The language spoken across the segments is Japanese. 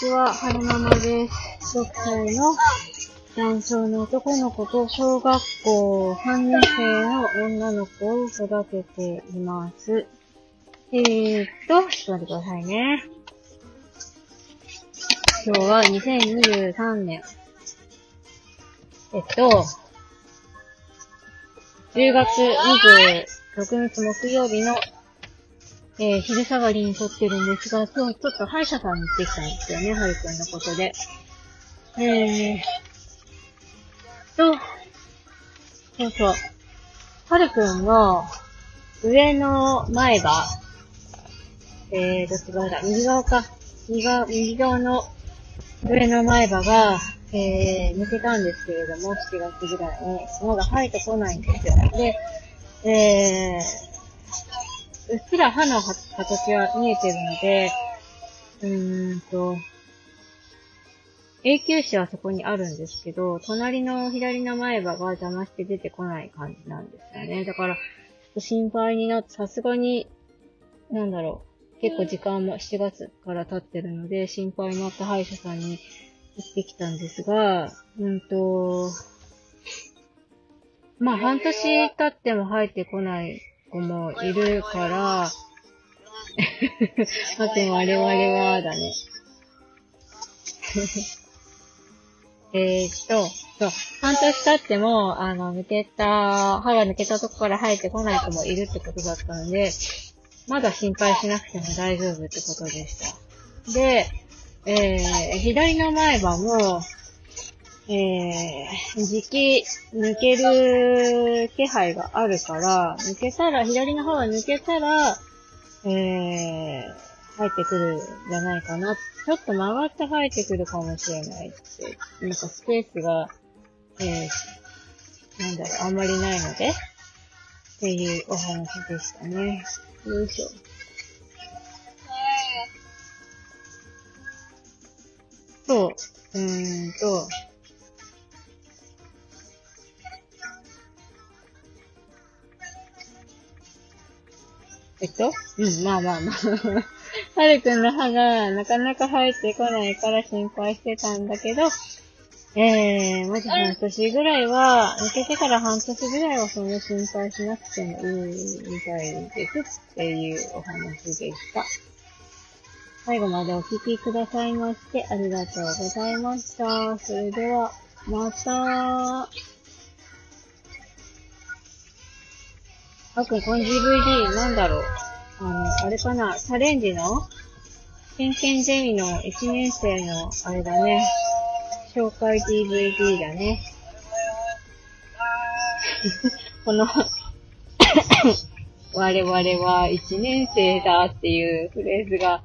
ちは、はるままです。6歳の男性の男の子と小学校3年生の女の子を育てています。えーっと、ちょっと待ってくださいね。今日は2023年。えっと、10月26日木曜日のえー、昼下がりに撮ってるんですが、今日ちょっと歯医者さんに行ってきたんですよね、はるくんのことで。えー、と、そうそう。はるくんの上の前歯、えー、どっち側だ？右側か。右側、右側の上の前歯が、えー、抜けたんですけれども、7月ぐらいに。まだ生えてこないんですよ。で、えー、うっすら歯の形は見えてるので、うーんと、永久歯はそこにあるんですけど、隣の左の前歯が邪魔して出てこない感じなんですよね。だから、ちょっと心配になって、さすがに、なんだろう、結構時間も7月から経ってるので、心配になって歯医者さんに行ってきたんですが、うんと、まあ半年経っても生えてこない子もいるから、さて我々はだね。えーっと、そう、半年経っても、あの、抜けた、歯が抜けたとこから生えてこない子もいるってことだったので、まだ心配しなくても大丈夫ってことでした。で、えー、左の前歯も、えー、時期抜ける気配があるから、抜けたら、左の歯が抜けたら、えー、入ってくるんじゃないかな。ちょっと曲がって生えてくるかもしれないって、なんかスペースが、えー、なんだろう、あんまりないので、っていうお話でしたね。よいしょ。そう、うーんと、えっとうん、まあまあまあ。はるくんの歯がなかなか生えてこないから心配してたんだけど、えー、まず半年ぐらいは、抜けてから半年ぐらいはそんな心配しなくてもいいみたいですっていうお話でした。最後までお聞きくださいましてありがとうございました。それでは、また。あくん、この DVD なんだろうあの、あれかなチャレンジの？ケンケンゼミの1年生の、あれだね。紹介 DVD だね。この 我々は1年生だっていうフレーズが、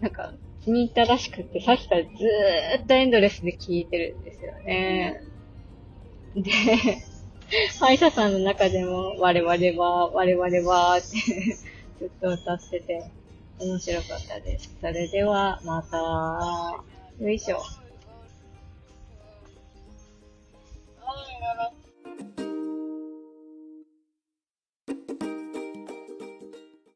なんか気に入ったらしくって、さっきからずーっとエンドレスで聞いてるんですよね。で、歯医者さんの中でも、我々は、我々は、ってずっと歌ってて、面白かったです。それでは、また、よいしょ。